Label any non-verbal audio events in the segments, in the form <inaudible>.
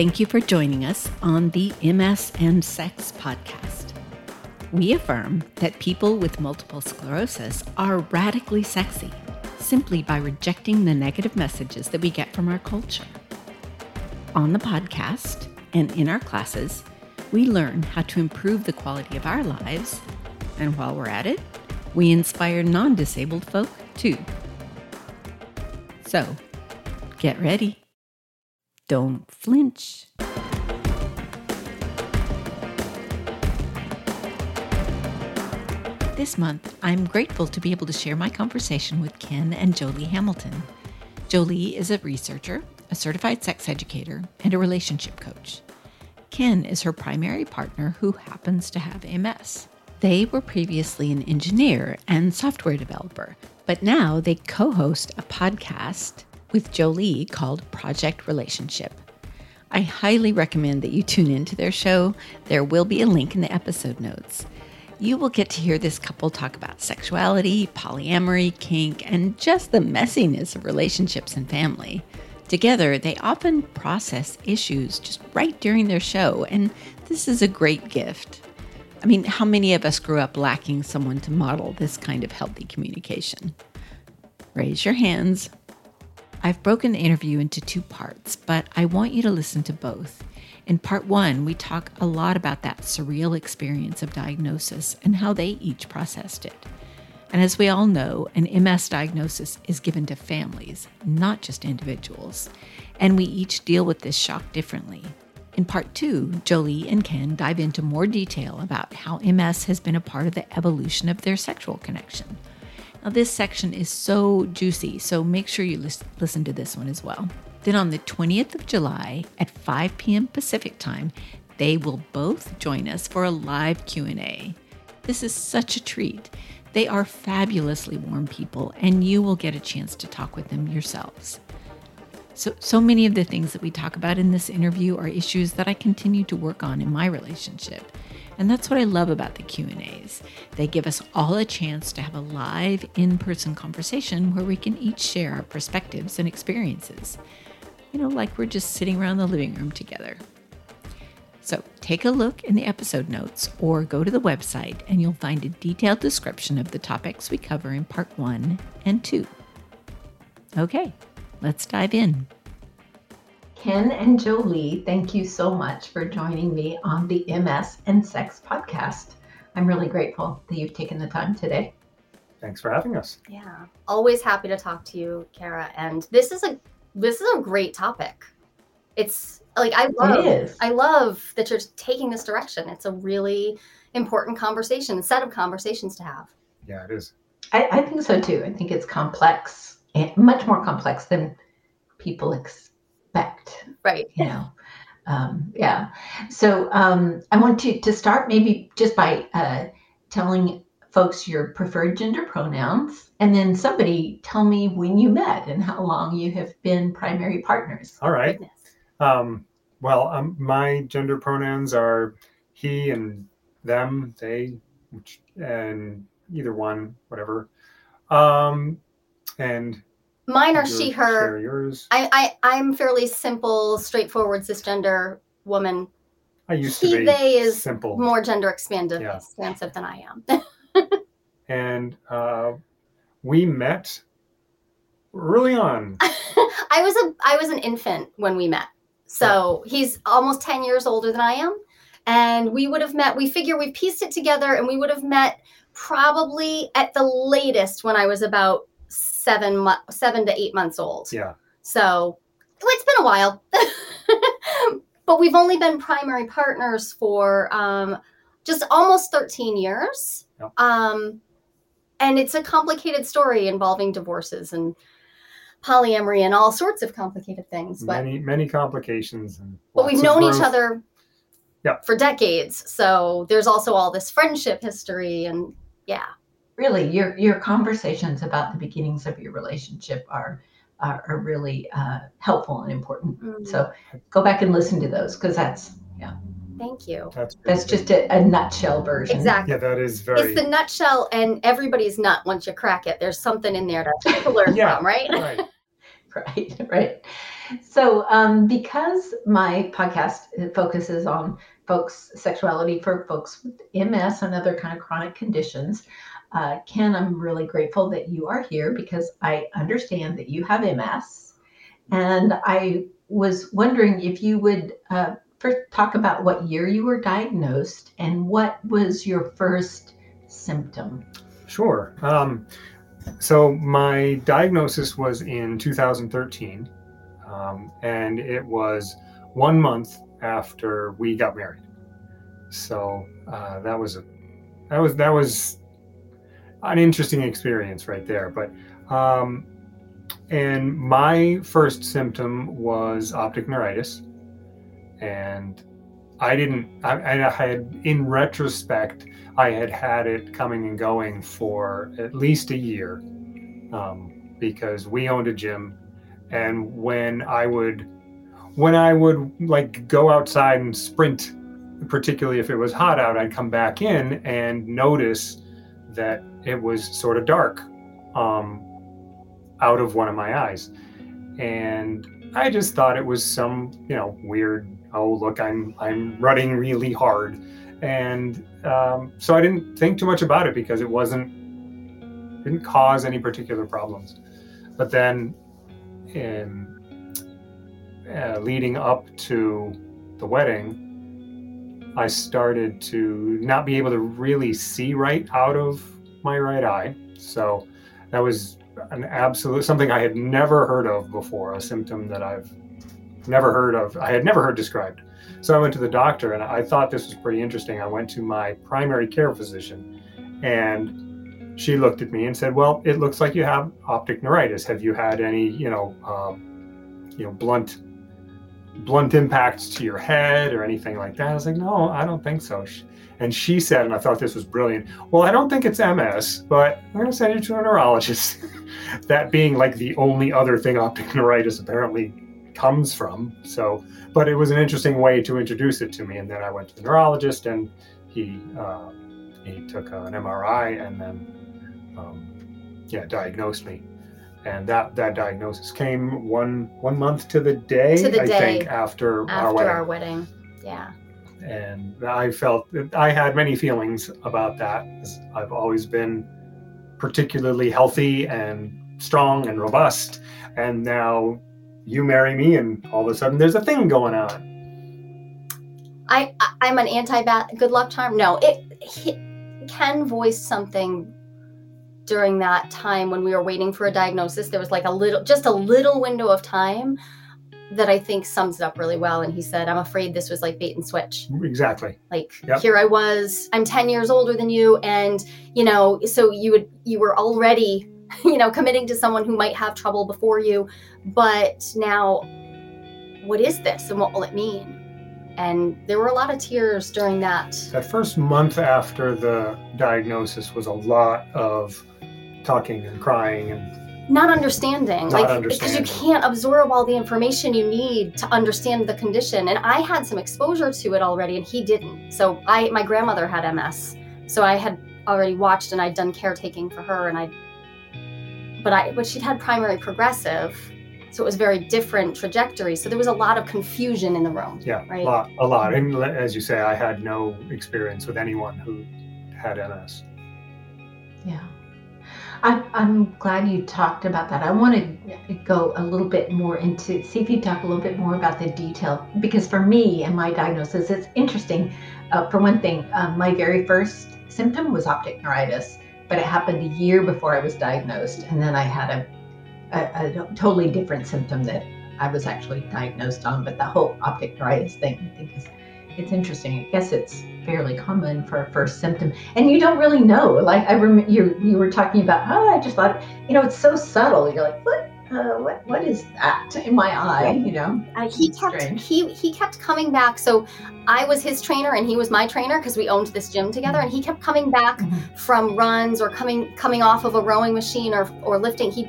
Thank you for joining us on the MS and Sex podcast. We affirm that people with multiple sclerosis are radically sexy simply by rejecting the negative messages that we get from our culture. On the podcast and in our classes, we learn how to improve the quality of our lives, and while we're at it, we inspire non disabled folk too. So, get ready. Don't flinch. This month, I'm grateful to be able to share my conversation with Ken and Joli Hamilton. Joli is a researcher, a certified sex educator, and a relationship coach. Ken is her primary partner who happens to have MS. They were previously an engineer and software developer, but now they co host a podcast with Joli called Project Relationship. I highly recommend that you tune into their show. There will be a link in the episode notes. You will get to hear this couple talk about sexuality, polyamory, kink, and just the messiness of relationships and family. Together, they often process issues just right during their show, and this is a great gift. I mean, how many of us grew up lacking someone to model this kind of healthy communication? Raise your hands. I've broken the interview into two parts, but I want you to listen to both. In part one, we talk a lot about that surreal experience of diagnosis and how they each processed it. And as we all know, an MS diagnosis is given to families, not just individuals. And we each deal with this shock differently. In part two, Joli and Ken dive into more detail about how MS has been a part of the evolution of their sexual connection now, this section is so juicy, so make sure you listen to this one as well. Then on the 20th of July at 5 p.m. Pacific time, they will both join us for a live Q&A. This is such a treat. They are fabulously warm people and you will get a chance to talk with them yourselves. So so many of the things that we talk about in this interview are issues that I continue to work on in my relationship. And that's what I love about the Q&As. They give us all a chance to have a live in-person conversation where we can each share our perspectives and experiences. You know, like we're just sitting around the living room together. So, take a look in the episode notes or go to the website and you'll find a detailed description of the topics we cover in part 1 and 2. Okay, let's dive in. Ken and Joli, thank you so much for joining me on the MS and Sex podcast. I'm really grateful that you've taken the time today. Thanks for having us. Yeah, always happy to talk to you, Kara. And this is a this is a great topic. It's like I love I love that you're taking this direction. It's a really important conversation, set of conversations to have. Yeah, it is. I, I think so too. I think it's complex, much more complex than people expect expect. Right. You know. Um, yeah. So um, I want to to start maybe just by uh, telling folks your preferred gender pronouns, and then somebody tell me when you met and how long you have been primary partners. All right. Um, well, um, my gender pronouns are he and them, they, which, and either one, whatever. Um, and Mine are she, her. Yours. I, I, I'm fairly simple, straightforward cisgender woman. I used he, to be they is simple. more gender expansive, yeah. expansive than I am. <laughs> and uh, we met early on. <laughs> I was a I was an infant when we met. So yeah. he's almost 10 years older than I am. And we would have met, we figure we pieced it together and we would have met probably at the latest when I was about seven seven to eight months old. Yeah. So it's been a while, <laughs> but we've only been primary partners for um, just almost 13 years. Yep. Um, and it's a complicated story involving divorces and polyamory and all sorts of complicated things. But many many complications. And but we've known growth. each other yep. for decades, so there's also all this friendship history and yeah really your your conversations about the beginnings of your relationship are are, are really uh, helpful and important. Mm-hmm. So go back and listen to those because that's yeah. Thank you. That's, that's just a, a, nutshell version. Exactly. Yeah, that is very. It's the nutshell, and everybody's nut once you crack it. There's something in there to, to learn <laughs> yeah, from, right? Right. <laughs> right. <laughs> Right. So, um, because my podcast focuses on folks' sexuality for folks with MS and other kind of chronic conditions, uh, Ken, I'm really grateful that you are here because I understand that you have MS. And I was wondering if you would uh, first talk about what year you were diagnosed and what was your first symptom. Sure. Um, so my diagnosis was in 2013, um, and it was one month after we got married. So uh, that was a that was that was an interesting experience right there. But um, and my first symptom was optic neuritis, and I didn't. I, I had, in retrospect, I had had it coming and going for at least a year, um, because we owned a gym, and when I would, when I would like go outside and sprint, particularly if it was hot out, I'd come back in and notice that it was sort of dark um, out of one of my eyes. And I just thought it was some, you know, weird, oh, look, I'm I'm running really hard. And um, so I didn't think too much about it because it wasn't didn't cause any particular problems. But then in uh, leading up to the wedding, I started to not be able to really see right out of my right eye. So that was an absolute something I had never heard of before, a symptom that I've never heard of. I had never heard described. So I went to the doctor and I thought this was pretty interesting. I went to my primary care physician and she looked at me and said, "Well, it looks like you have optic neuritis. Have you had any, you know, um, you know, blunt blunt impacts to your head or anything like that?" I was like, "No, I don't think so." And she said, and I thought this was brilliant, well, I don't think it's MS, but I'm going to send you to a neurologist. <laughs> that being like the only other thing optic neuritis apparently comes from. So, but it was an interesting way to introduce it to me. And then I went to the neurologist and he, uh, he took an MRI and then, um, yeah, diagnosed me. And that, that diagnosis came one one month to the day, To the I day think, after, after our wedding our wedding. Yeah. and I felt I had many feelings about that. I've always been particularly healthy and strong and robust, and now you marry me, and all of a sudden there's a thing going on. I, I I'm an anti good luck charm. No, it he, Ken voiced something during that time when we were waiting for a mm-hmm. diagnosis. There was like a little, just a little window of time that I think sums it up really well. And he said, "I'm afraid this was like bait and switch. Exactly. Like Yep. here I was, I'm 10 years older than you, and you know, so you would you were already, <laughs> you know, committing to someone who might have trouble before you, but now, what is this and what will it mean?" And there were a lot of tears during that. That first month after the diagnosis was a lot of talking and crying and not understanding Not like because you can't absorb all the information you need to understand the condition and i had some exposure to it already and he didn't so i my grandmother had ms so i had already watched and i'd done caretaking for her and i but i but she'd had primary progressive so it was very different trajectory so there was a lot of confusion in the room yeah, Right. a lot, a lot. And as you say, I had no experience with anyone who had MS. Yeah. I'm, glad you talked about that. I want to go a little bit more into, see if you talk a little bit more about the detail. Because for me and my diagnosis, it's interesting. Uh, for one thing, um, my very first symptom was optic neuritis, but it happened a year before I was diagnosed. And then I had a, a, a totally different symptom that I was actually diagnosed on. But the whole optic neuritis thing, I think, is it's interesting. I guess it's fairly common for a first symptom, and you don't really know. Like I remember you you were talking about. Oh, I just thought you know it's so subtle. You're like, what? Uh, what? What is that in my eye? You know? Uh, he It's kept strange. he he kept coming back. So I was his trainer and he was my trainer because we owned this gym together. And he kept coming back Mhm. from runs or coming coming off of a rowing machine or or lifting. He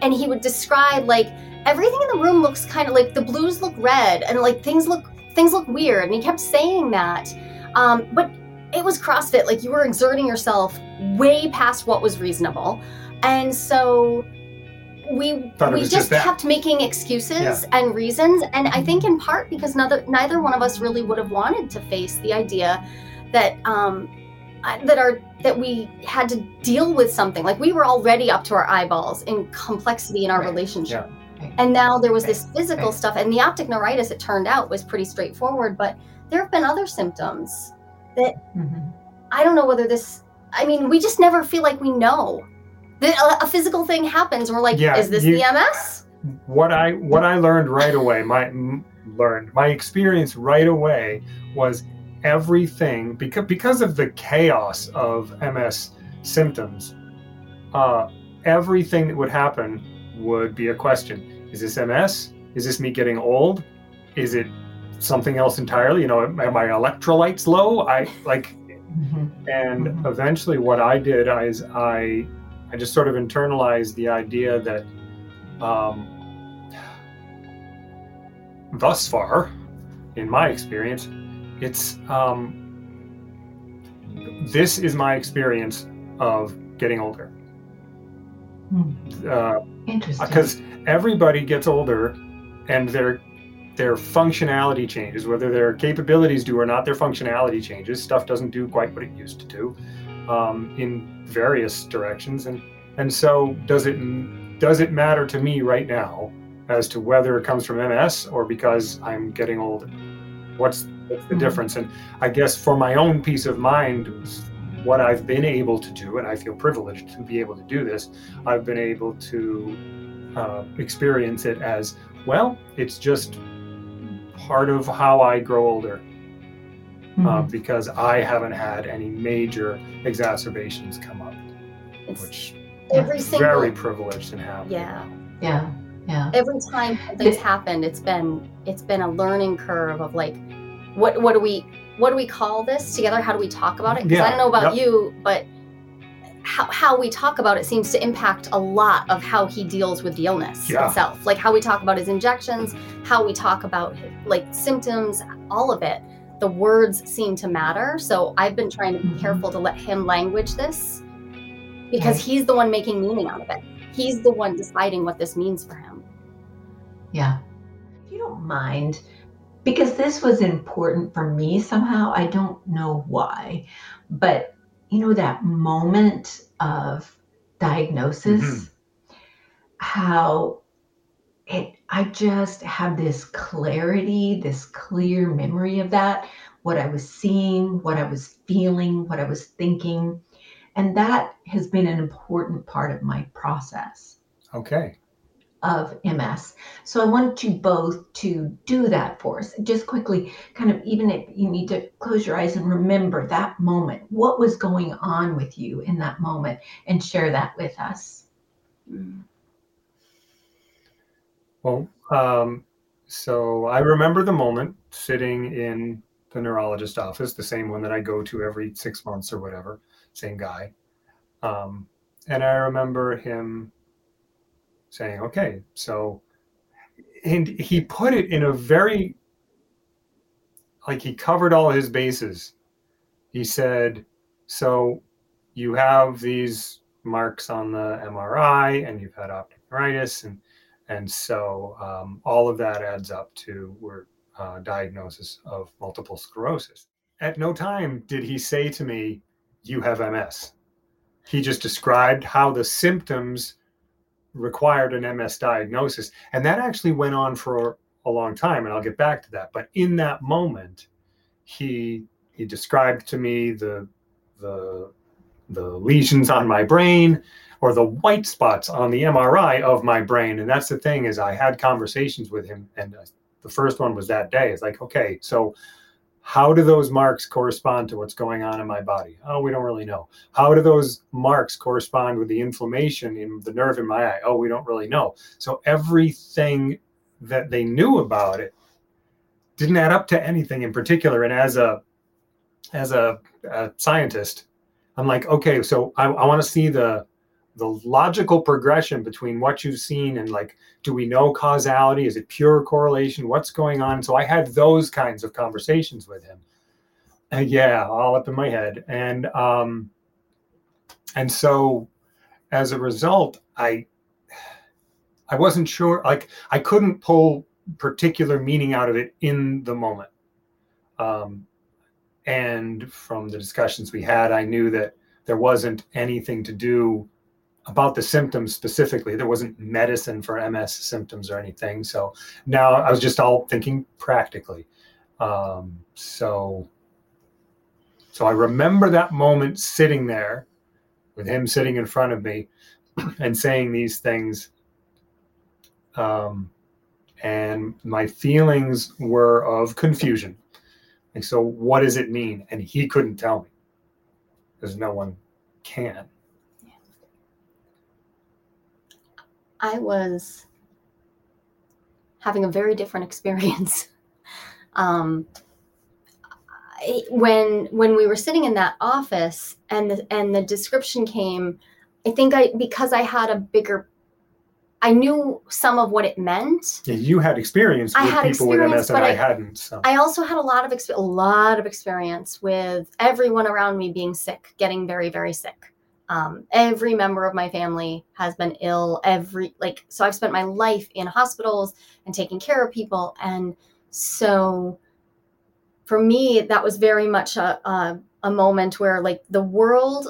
and he would describe like everything in the room looks kind of like the blues look red and like things look things look weird. And he kept saying that. Um, but it was CrossFit. Like you were exerting yourself way past what was reasonable. And so we Thought we just just kept making excuses Yeah. and reasons and i think in part because neither neither one of us really would have wanted to face the idea that um that our that we had to deal with something like we were already up to our eyeballs in complexity in our Right. relationship And now there was this physical stuff and the optic neuritis it turned out was pretty straightforward but there have been other symptoms Mhm. I don't know whether this. I mean, we just never feel like we know. That a, a physical thing happens, we're like, Yeah, "Is this you- the MS?" what I what I learned right away, my m- learned my experience right away was everything because because of the chaos of MS symptoms. Uh, everything that would happen would be a question: Is this MS? Is this me getting old? Is it something else entirely? You know, are my electrolytes low? I like Mhm. and Mhm. eventually what i did is i i just sort of internalized the idea that um thus far in my experience it's um this is my experience of getting older Hmm. uh, Interesting. because everybody gets older and their their functionality changes whether their capabilities do or not their functionality changes stuff doesn't do quite what it used to do um, in various directions and and so does it does it matter to me right now as to whether it comes from ms or because i'm getting older what's, what's the Mhm. difference and i guess for my own peace of mind what i've been able to do and i feel privileged to be able to do this I've been able to uh, experience it as well. It's just part of how I grow older uh, Mhm. because I haven't had any major exacerbations come up, It's which every I'm single. very privileged and happy. yeah. yeah. Yeah. Every time something's happened, it's been it's been a learning curve of like, what what do we what do we call this together? How do we talk about it? Because I don't know about yep. you, but how, how we talk about it seems to impact a lot of how he deals with the illness Yeah. itself. Like how we talk about his injections, how we talk about like symptoms, all of it. The words seem to matter. So I've been trying to be Mhm. careful to let him language this because Right. he's the one making meaning out of it. He's the one deciding what this means for him. Yeah. If you don't mind, because this was important for me somehow, I don't know why, but you know, that moment of diagnosis, Mhm. how it, I just have this clarity, this clear memory of that, what I was seeing, what I was feeling, what I was thinking. And that has been an important part of my process Okay. Of MS. So I want you both to do that for us. Just quickly, kind of, even if you need to close your eyes and remember that moment. What was going on with you in that moment and share that with us? Well, um, so I remember the moment sitting in the neurologist office, the same one that I go to every six months or whatever, same guy. Um, and I remember him saying, okay, so, and he put it in a very, like he covered all his bases. He said, so you have these marks on the MRI and you've had optic neuritis and and so um, all of that adds up to your uh, diagnosis of multiple sclerosis. At no time did he say to me, "You have MS." He just described how the symptoms required an MS diagnosis, and that actually went on for a long time. And I'll get back to that. But in that moment, he he described to me the the the lesions on my brain or the white spots on the MRI of my brain. And that's the thing is I had conversations with him and the first one was that day. It's like, okay, so how do those marks correspond to what's going on in my body? Oh, we don't really know. How do those marks correspond with the inflammation in the nerve in my eye? Oh, we don't really know. So everything that they knew about it didn't add up to anything in particular. And as a as a, a scientist, I'm like, okay, so I, I want to see the the logical progression between what you've seen and like, do we know causality? Is it pure correlation? What's going on? So I had those kinds of conversations with him. And yeah, all up in my head. And um and so as a result, I I wasn't sure. Like I couldn't pull particular meaning out of it in the moment. Um, and from the discussions we had, I knew that there wasn't anything to do about the symptoms specifically. There wasn't medicine for MS symptoms or anything. So now I was just all thinking practically. Um, so, so I remember that moment sitting there with him sitting in front of me <clears throat> and saying these things. Um, and my feelings were of confusion. And so, what does it mean? And he couldn't tell me because no one can. I was having a very different <laughs> experience. um, I, when when we were sitting in that office and the, and the description came, I think I because I had a bigger I knew some of what it meant. Yeah, you had experience with had people with experience, MS and I, I- hadn't. So I also had a lot of exp- a lot of experience with everyone around me being sick, getting very very sick. Um, every member of my family has been ill. Every like so I've spent my life in hospitals and taking care of people, and so for me that was very much a a, a moment where like the world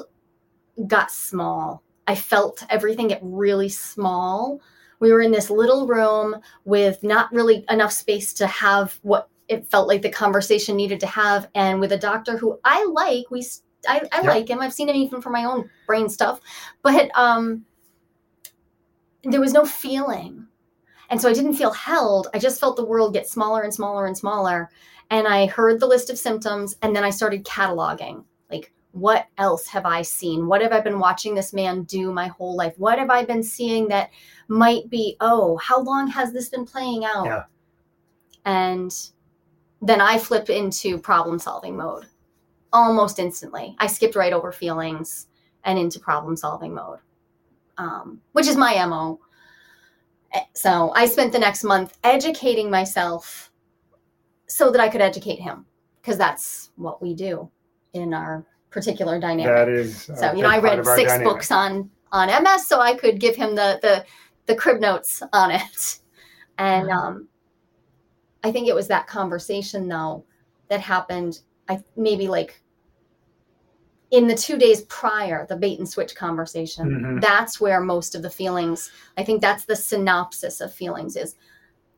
got small. I felt everything get really small. We were in this little room with not really enough space to have what it felt like the conversation needed to have, and with a doctor who I like. We I, I Yeah. like him. I've seen him even for my own brain stuff, but um, there was no feeling, and so I didn't feel held. I just felt the world get smaller and smaller and smaller, and I heard the list of symptoms, and then I started cataloging like what else have I seen? What have I been watching this man do my whole life? What have I been seeing that might be, oh, how long has this been playing out? Yeah. And then I flip into problem solving mode almost instantly. I skipped right over feelings and into problem solving mode, um, which is my MO. So I spent the next month educating myself so that I could educate him because that's what we do in our particular dynamic that is. so you know i read six dynamic. books on on ms so i could give him the the the crib notes on it and um i think it was that conversation though that happened i maybe like in the two days prior the bait and switch conversation Mhm. that's where most of the feelings i think that's the synopsis of feelings is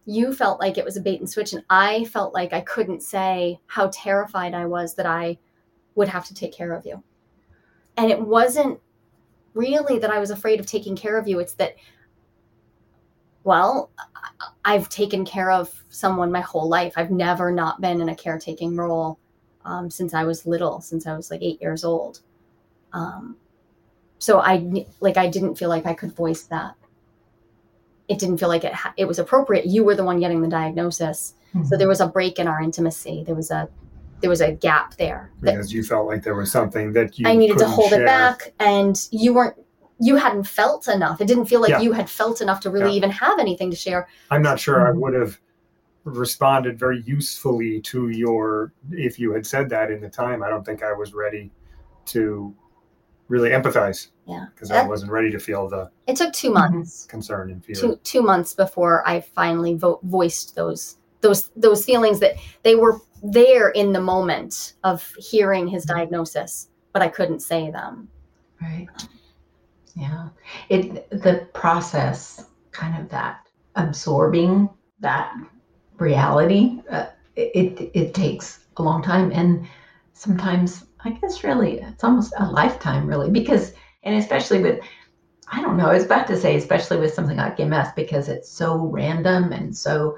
you felt like it was a bait and switch and i felt like i couldn't say how terrified i was that i would have to take care of you. And it wasn't really that i was afraid of taking care of you it's that well i've taken care of someone my whole life. I've never not been in a caretaking role um, since i was little since i was like eight years old um, so i like i didn't feel like i could voice that it didn't feel like it ha- it was appropriate you were the one getting the diagnosis so there was a break in our intimacy there was a there was a gap there because you felt like there was something that you I needed to hold share. it back, and you weren't. You hadn't felt enough. It didn't feel like Yeah. you had felt enough to really Yeah. even have anything to share. I'm not sure I Mm-hmm. would have responded very usefully to your if you had said that in the time. I don't think I was ready to really empathize Yeah, because I wasn't ready to feel the it took 2 Mhm. months, concern and fear. two two months before I finally vo- voiced those those those feelings that they were there in the moment of hearing his diagnosis, but I couldn't say them. Right. Yeah. It the process, kind of that absorbing that reality. Uh, it it takes a long time, and sometimes I guess really it's almost a lifetime, really, because and especially with. I don't know. I was about to say, especially with something like MS, because it's so random and so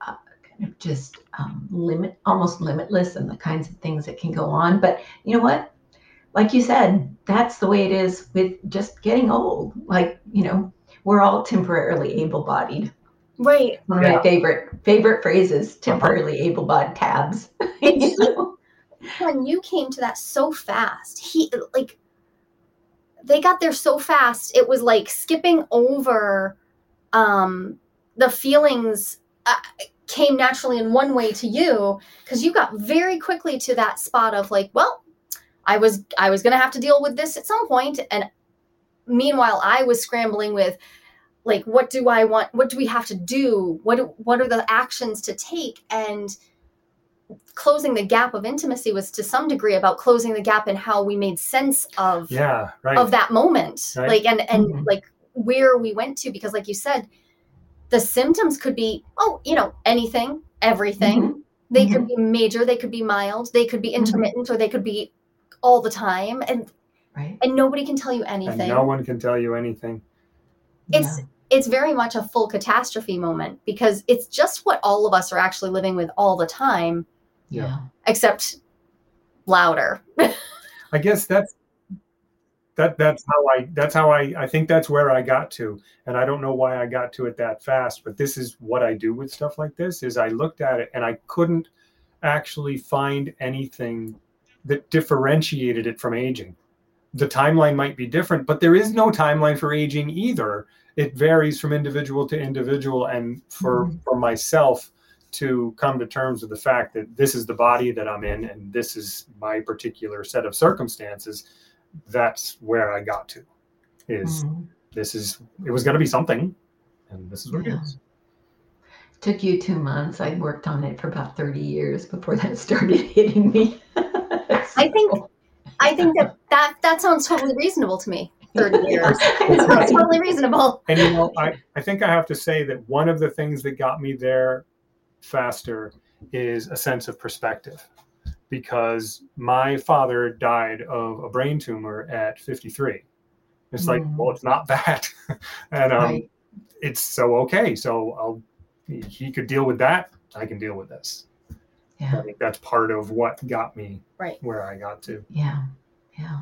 uh, kind of just um, limit, almost limitless, and the kinds of things that can go on. But you know what? like you said, that's the way it is with just getting old. Like, you know, we're all temporarily able-bodied. Right. One of Yeah. my favorite favorite phrases, temporarily able-bodied tabs. <laughs> You know? when you came to that so fast he like they got there so fast it was like skipping over um the feelings uh, came naturally in one way to you because you got very quickly to that spot of like well i was i was gonna have to deal with this at some point and meanwhile i was scrambling with like what do i want what do we have to do what what are the actions to take and closing the gap of intimacy was to some degree about closing the gap in how we made sense of yeah right of that moment Right. like and and Mhm. like where we went to because like you said the symptoms could be oh you know anything everything Mhm. they could be major they could be mild they could be Mhm. intermittent or they could be all the time and Right. and nobody can tell you and anything no one can tell you anything it's Yeah. it's very much a full catastrophe moment because it's just what all of us are actually living with all the time Yeah. except louder I guess that's that that's how I that's how I I think that's where I got to and I don't know why I got to it that fast but this is what I do with stuff like this is I looked at it and I couldn't actually find anything that differentiated it from aging. The timeline might be different but there is no timeline for aging either. It varies from individual to individual and for Mhm. for myself to come to terms with the fact that this is the body that I'm in and this is my particular set of circumstances. That's where I got to. Is Mhm. this is it was going to be something, and this is what Yeah. it is. Took you two months. I worked on it for about 30 years before that <laughs> started hitting me. I think i think that that that sounds totally reasonable to me 30 <laughs> years it sounds totally reasonable And you know, I I think I have to say that one of the things that got me there faster is a sense of perspective, because my father died of a brain tumor at 53. It's like, Mm. well, it's not that. <laughs> and um, Right. it's so okay. So I'll he could deal with that. I can deal with this. I Yeah. think that's part of what got me right where I got to. Yeah. Yeah.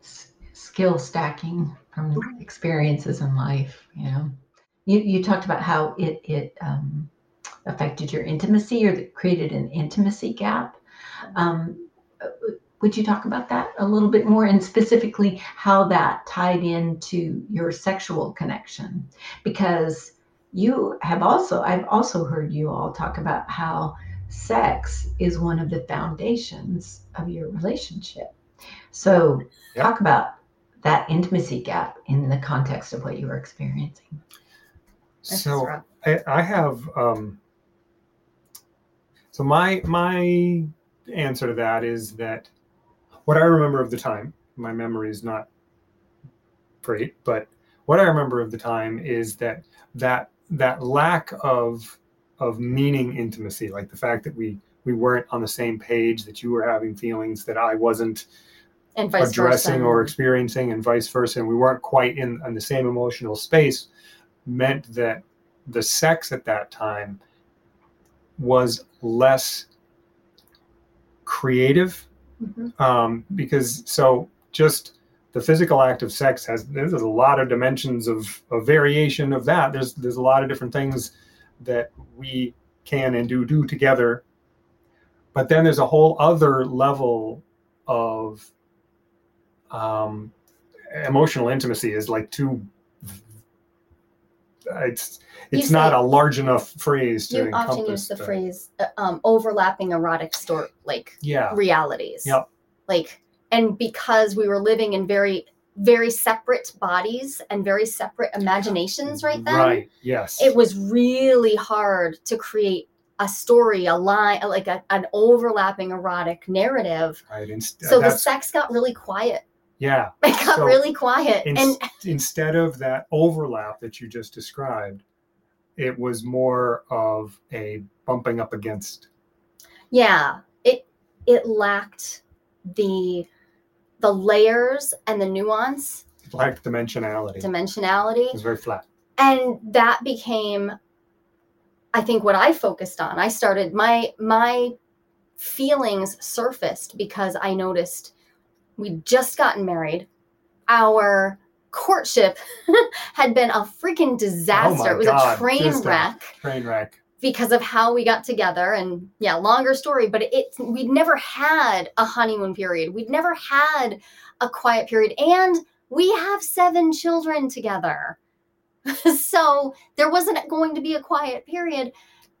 S- skill stacking from experiences in life, you know. You, you talked about how it, it um, affected your intimacy or that created an intimacy gap. Um, uh, would you talk about that a little bit more and specifically how that tied into your sexual connection? Because you have also, I've also heard you all talk about how sex is one of the foundations of your relationship. So, Yep. talk about that intimacy gap in the context of what you were experiencing. This So. I, I have um, so my my answer to that is that what I remember of the time, my memory is not great, but what I remember of the time is that that that lack of of meaning intimacy, like the fact that we we weren't on the same page, that you were having feelings that I wasn't and vice addressing versa or experiencing and vice versa. And we weren't quite in, in the same emotional space meant that the sex at that time was less creative Mhm. um, because so just the physical act of sex has there's a lot of dimensions of, of variation of that. There's there's a lot of different things that we can and do do together but then there's a whole other level of um, emotional intimacy is like too it's it's not a large enough phrase to you often use the that. phrase uh, um, overlapping erotic story like yeah realities Yep. like and because we were living in very very separate bodies and very separate imaginations right then. Right yes. It was really hard to create a story a line like a, an overlapping erotic narrative. Right so the sex got really quiet. Yeah <laughs> it got So really quiet in- and instead of that overlap that you just described it was more of a bumping up against. Yeah it it lacked the the layers and the nuance. Black dimensionality. Dimensionality. It was very flat. And that became i think what i focused on. I started my my feelings surfaced because i noticed we'd just gotten married. Our courtship <laughs> had been a freaking disaster. Oh it was Oh God, a train just a- wreck. train wreck because of how we got together and yeah longer story but it we'd never had a honeymoon period. We'd never had a quiet period and we have seven children together. <laughs> So there wasn't going to be a quiet period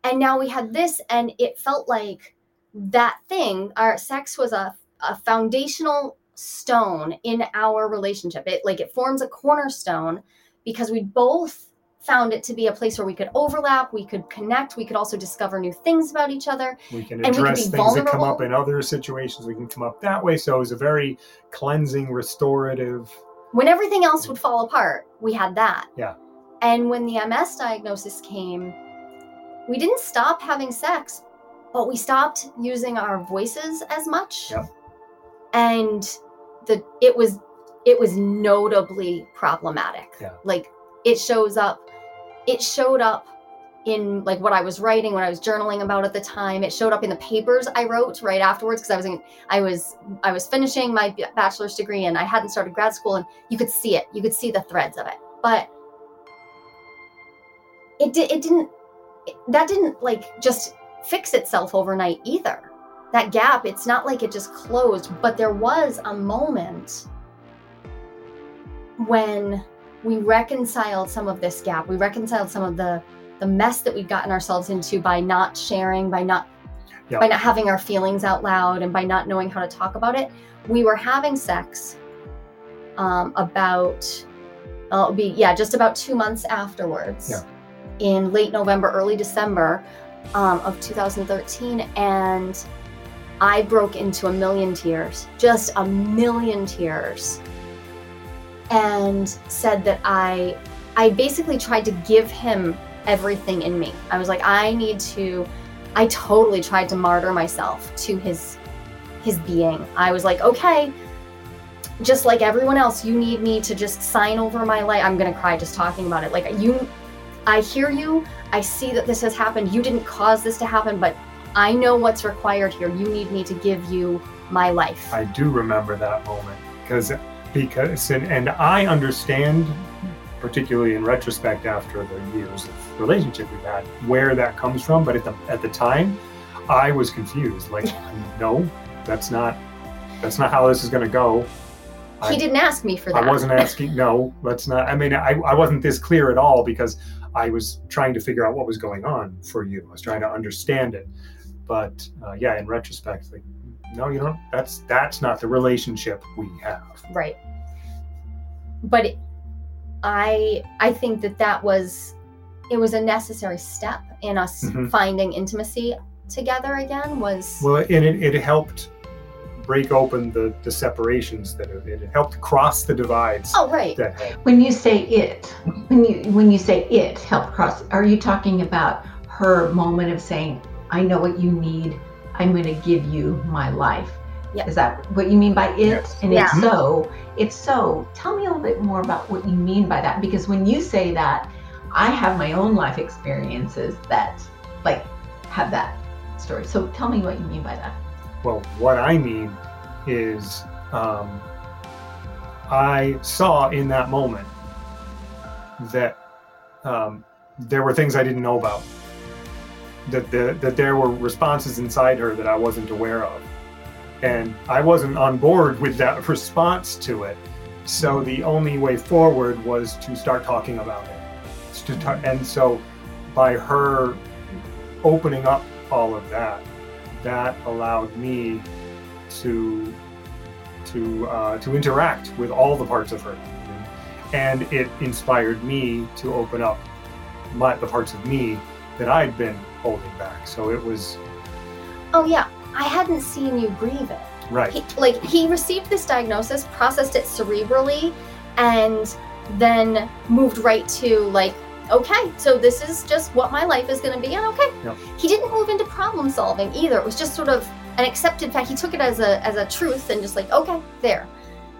and now we had this and it felt like that thing our sex was a, a foundational stone in our relationship. It like it forms a cornerstone because we both found it to be a place where we could overlap, we could connect, we could also discover new things about each other. We can And we can address be things that come up in other situations. We can come up that way. So it was a very cleansing, restorative. When everything else would fall apart, we had that. Yeah. And when the MS diagnosis came, we didn't stop having sex, but we stopped using our voices as much. Yep. And the it was it was notably problematic. Yeah. Like it shows up it showed up in like what I was writing, what I was journaling about at the time. It showed up in the papers I wrote right afterwards because I was in, I was I was finishing my bachelor's degree and I hadn't started grad school and you could see it. You could see the threads of it. But it did it didn't it- that didn't like just fix itself overnight either. That gap, it's not like it just closed, but there was a moment when we reconciled some of this gap. We reconciled some of the the mess that we'd gotten ourselves into by not sharing, by not Yeah. by not having our feelings out loud and by not knowing how to talk about it. We were having sex um, about uh, be yeah, just about two months afterwards. Yeah. In late November, early December um, of 2013, and I broke into a million tears, just a million tears, and said that I, I basically tried to give him everything in me. I was like, I need to, I totally tried to martyr myself to his, his being. I was like, okay, just like everyone else, you need me to just sign over my life. I'm gonna cry just talking about it. Like you, I hear you. I see that this has happened. You didn't cause this to happen, but I know what's required here. You need me to give you my life. I do remember that moment because because and, and I understand, particularly in retrospect after the years of relationship we've had, where that comes from. But at the at the time, I was confused. Like, <laughs> no, that's not that's not how this is going to go. he I- didn't ask me for that. I wasn't asking. No, let's not. I mean, I, I wasn't this clear at all because I was trying to figure out what was going on for you. I was trying to understand it. But uh, yeah, in retrospect, like, no, you don't. That's that's not the relationship we have. right but it, i i think that that was it was a necessary step in us Mhm. finding intimacy together again was Well, and it, it helped break open the the separations that it, it helped cross the divides oh right that. When you say it, when you when you say it helped cross, are you talking about her moment of saying, "I know what you need. I'm going to give you my life"? Yep. Is that what you mean by it? Yes. And Yeah. it's so. It's so. Tell me a little bit more about what you mean by that, because when you say that, I have my own life experiences that, like, have that story. So tell me what you mean by that. Well, what I mean is, um, I saw in that moment that um, there were things I didn't know about. That the, that there were responses inside her that I wasn't aware of, and I wasn't on board with that <laughs> response to it. So the only way forward was to start talking about it. And so, by her opening up all of that, that allowed me to to uh, to interact with all the parts of her, and it inspired me to open up my, the parts of me that I'd been holding back. So it was oh yeah i hadn't seen you grieve it right. he, like he received this diagnosis processed it cerebrally and then moved right to like okay so this is just what my life is going to be and okay Yep. he didn't move into problem solving either it was just sort of an accepted fact he took it as a as a truth and just like okay there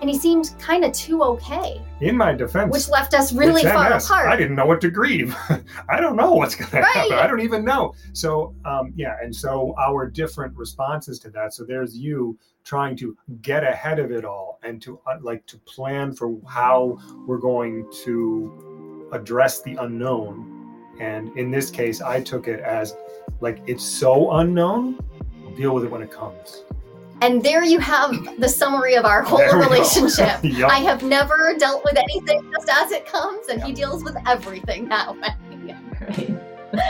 and he seemed kind of too okay In my defense, which left us really far MS, apart I didn't know what to grieve. <laughs> I don't know what's going to happen. I don't even know. So, um, yeah, and so our different responses to that. So there's you trying to get ahead of it all and to uh, like to plan for how we're going to address the unknown. And in this case, I took it as like it's so unknown. We'll deal with it when it comes. And there you have the summary of our whole There we go. relationship <laughs> Yup. i have never dealt with anything just as it comes and he deals with everything that way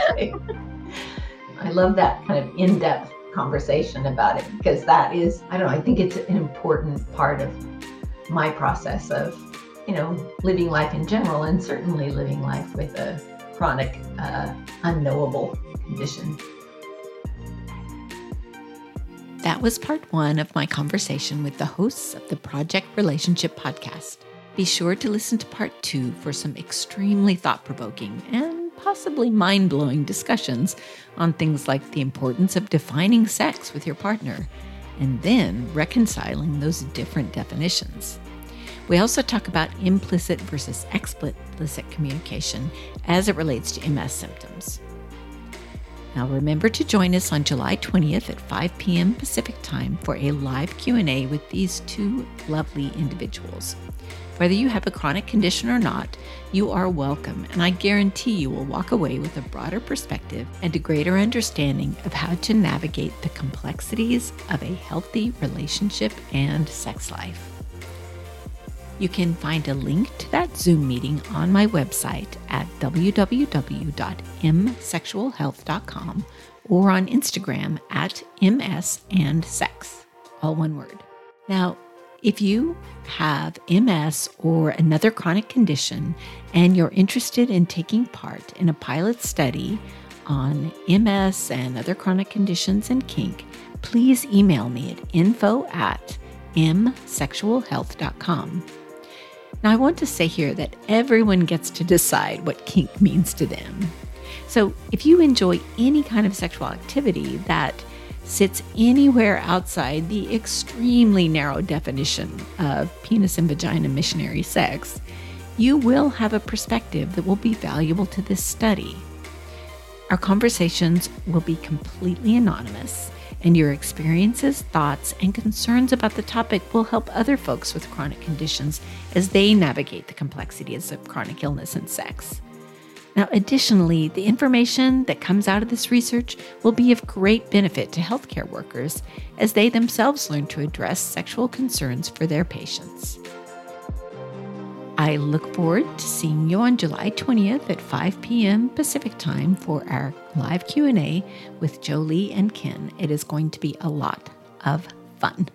Right. <laughs> I love that kind of in-depth conversation about it because that is, I don't know, I think it's an important part of my process of you know, living life in general and certainly living life with a chronic, uh, unknowable condition. That was part one of my conversation with the hosts of the Project Relationship podcast. Be sure to listen to part two for some extremely thought provoking and possibly mind blowing discussions on things like the importance of defining sex with your partner and then reconciling those different definitions. We also talk about implicit versus explicit communication as it relates to MS symptoms. Now remember to join us on July 20th at 5 p.m. Pacific Time for a live Q&A with these two lovely individuals. Whether you have a chronic condition or not, you are welcome, and I guarantee you will walk away with a broader perspective and a greater understanding of how to navigate the complexities of a healthy relationship and sex life. You can find a link to that Zoom meeting on my website at www.msexualhealth.com or on Instagram at msandsex, all one word. Now, if you have MS or another chronic condition and you're interested in taking part in a pilot study on MS and other chronic conditions and kink, please email me at info at msexualhealth.com. Now, I want to say here that everyone gets to decide what kink means to them. So, if you enjoy any kind of sexual activity that sits anywhere outside the extremely narrow definition of penis and vagina missionary sex, you will have a perspective that will be valuable to this study. Our conversations will be completely anonymous and your experiences, thoughts, and concerns about the topic will help other folks with chronic conditions as they navigate the complexities of chronic illness and sex. Now, additionally, the information that comes out of this research will be of great benefit to healthcare workers as they themselves learn to address sexual concerns for their patients. I look forward to seeing you on July 20th at 5 p.m. Pacific Time for our live Q&A with Joli and Ken. It is going to be a lot of fun.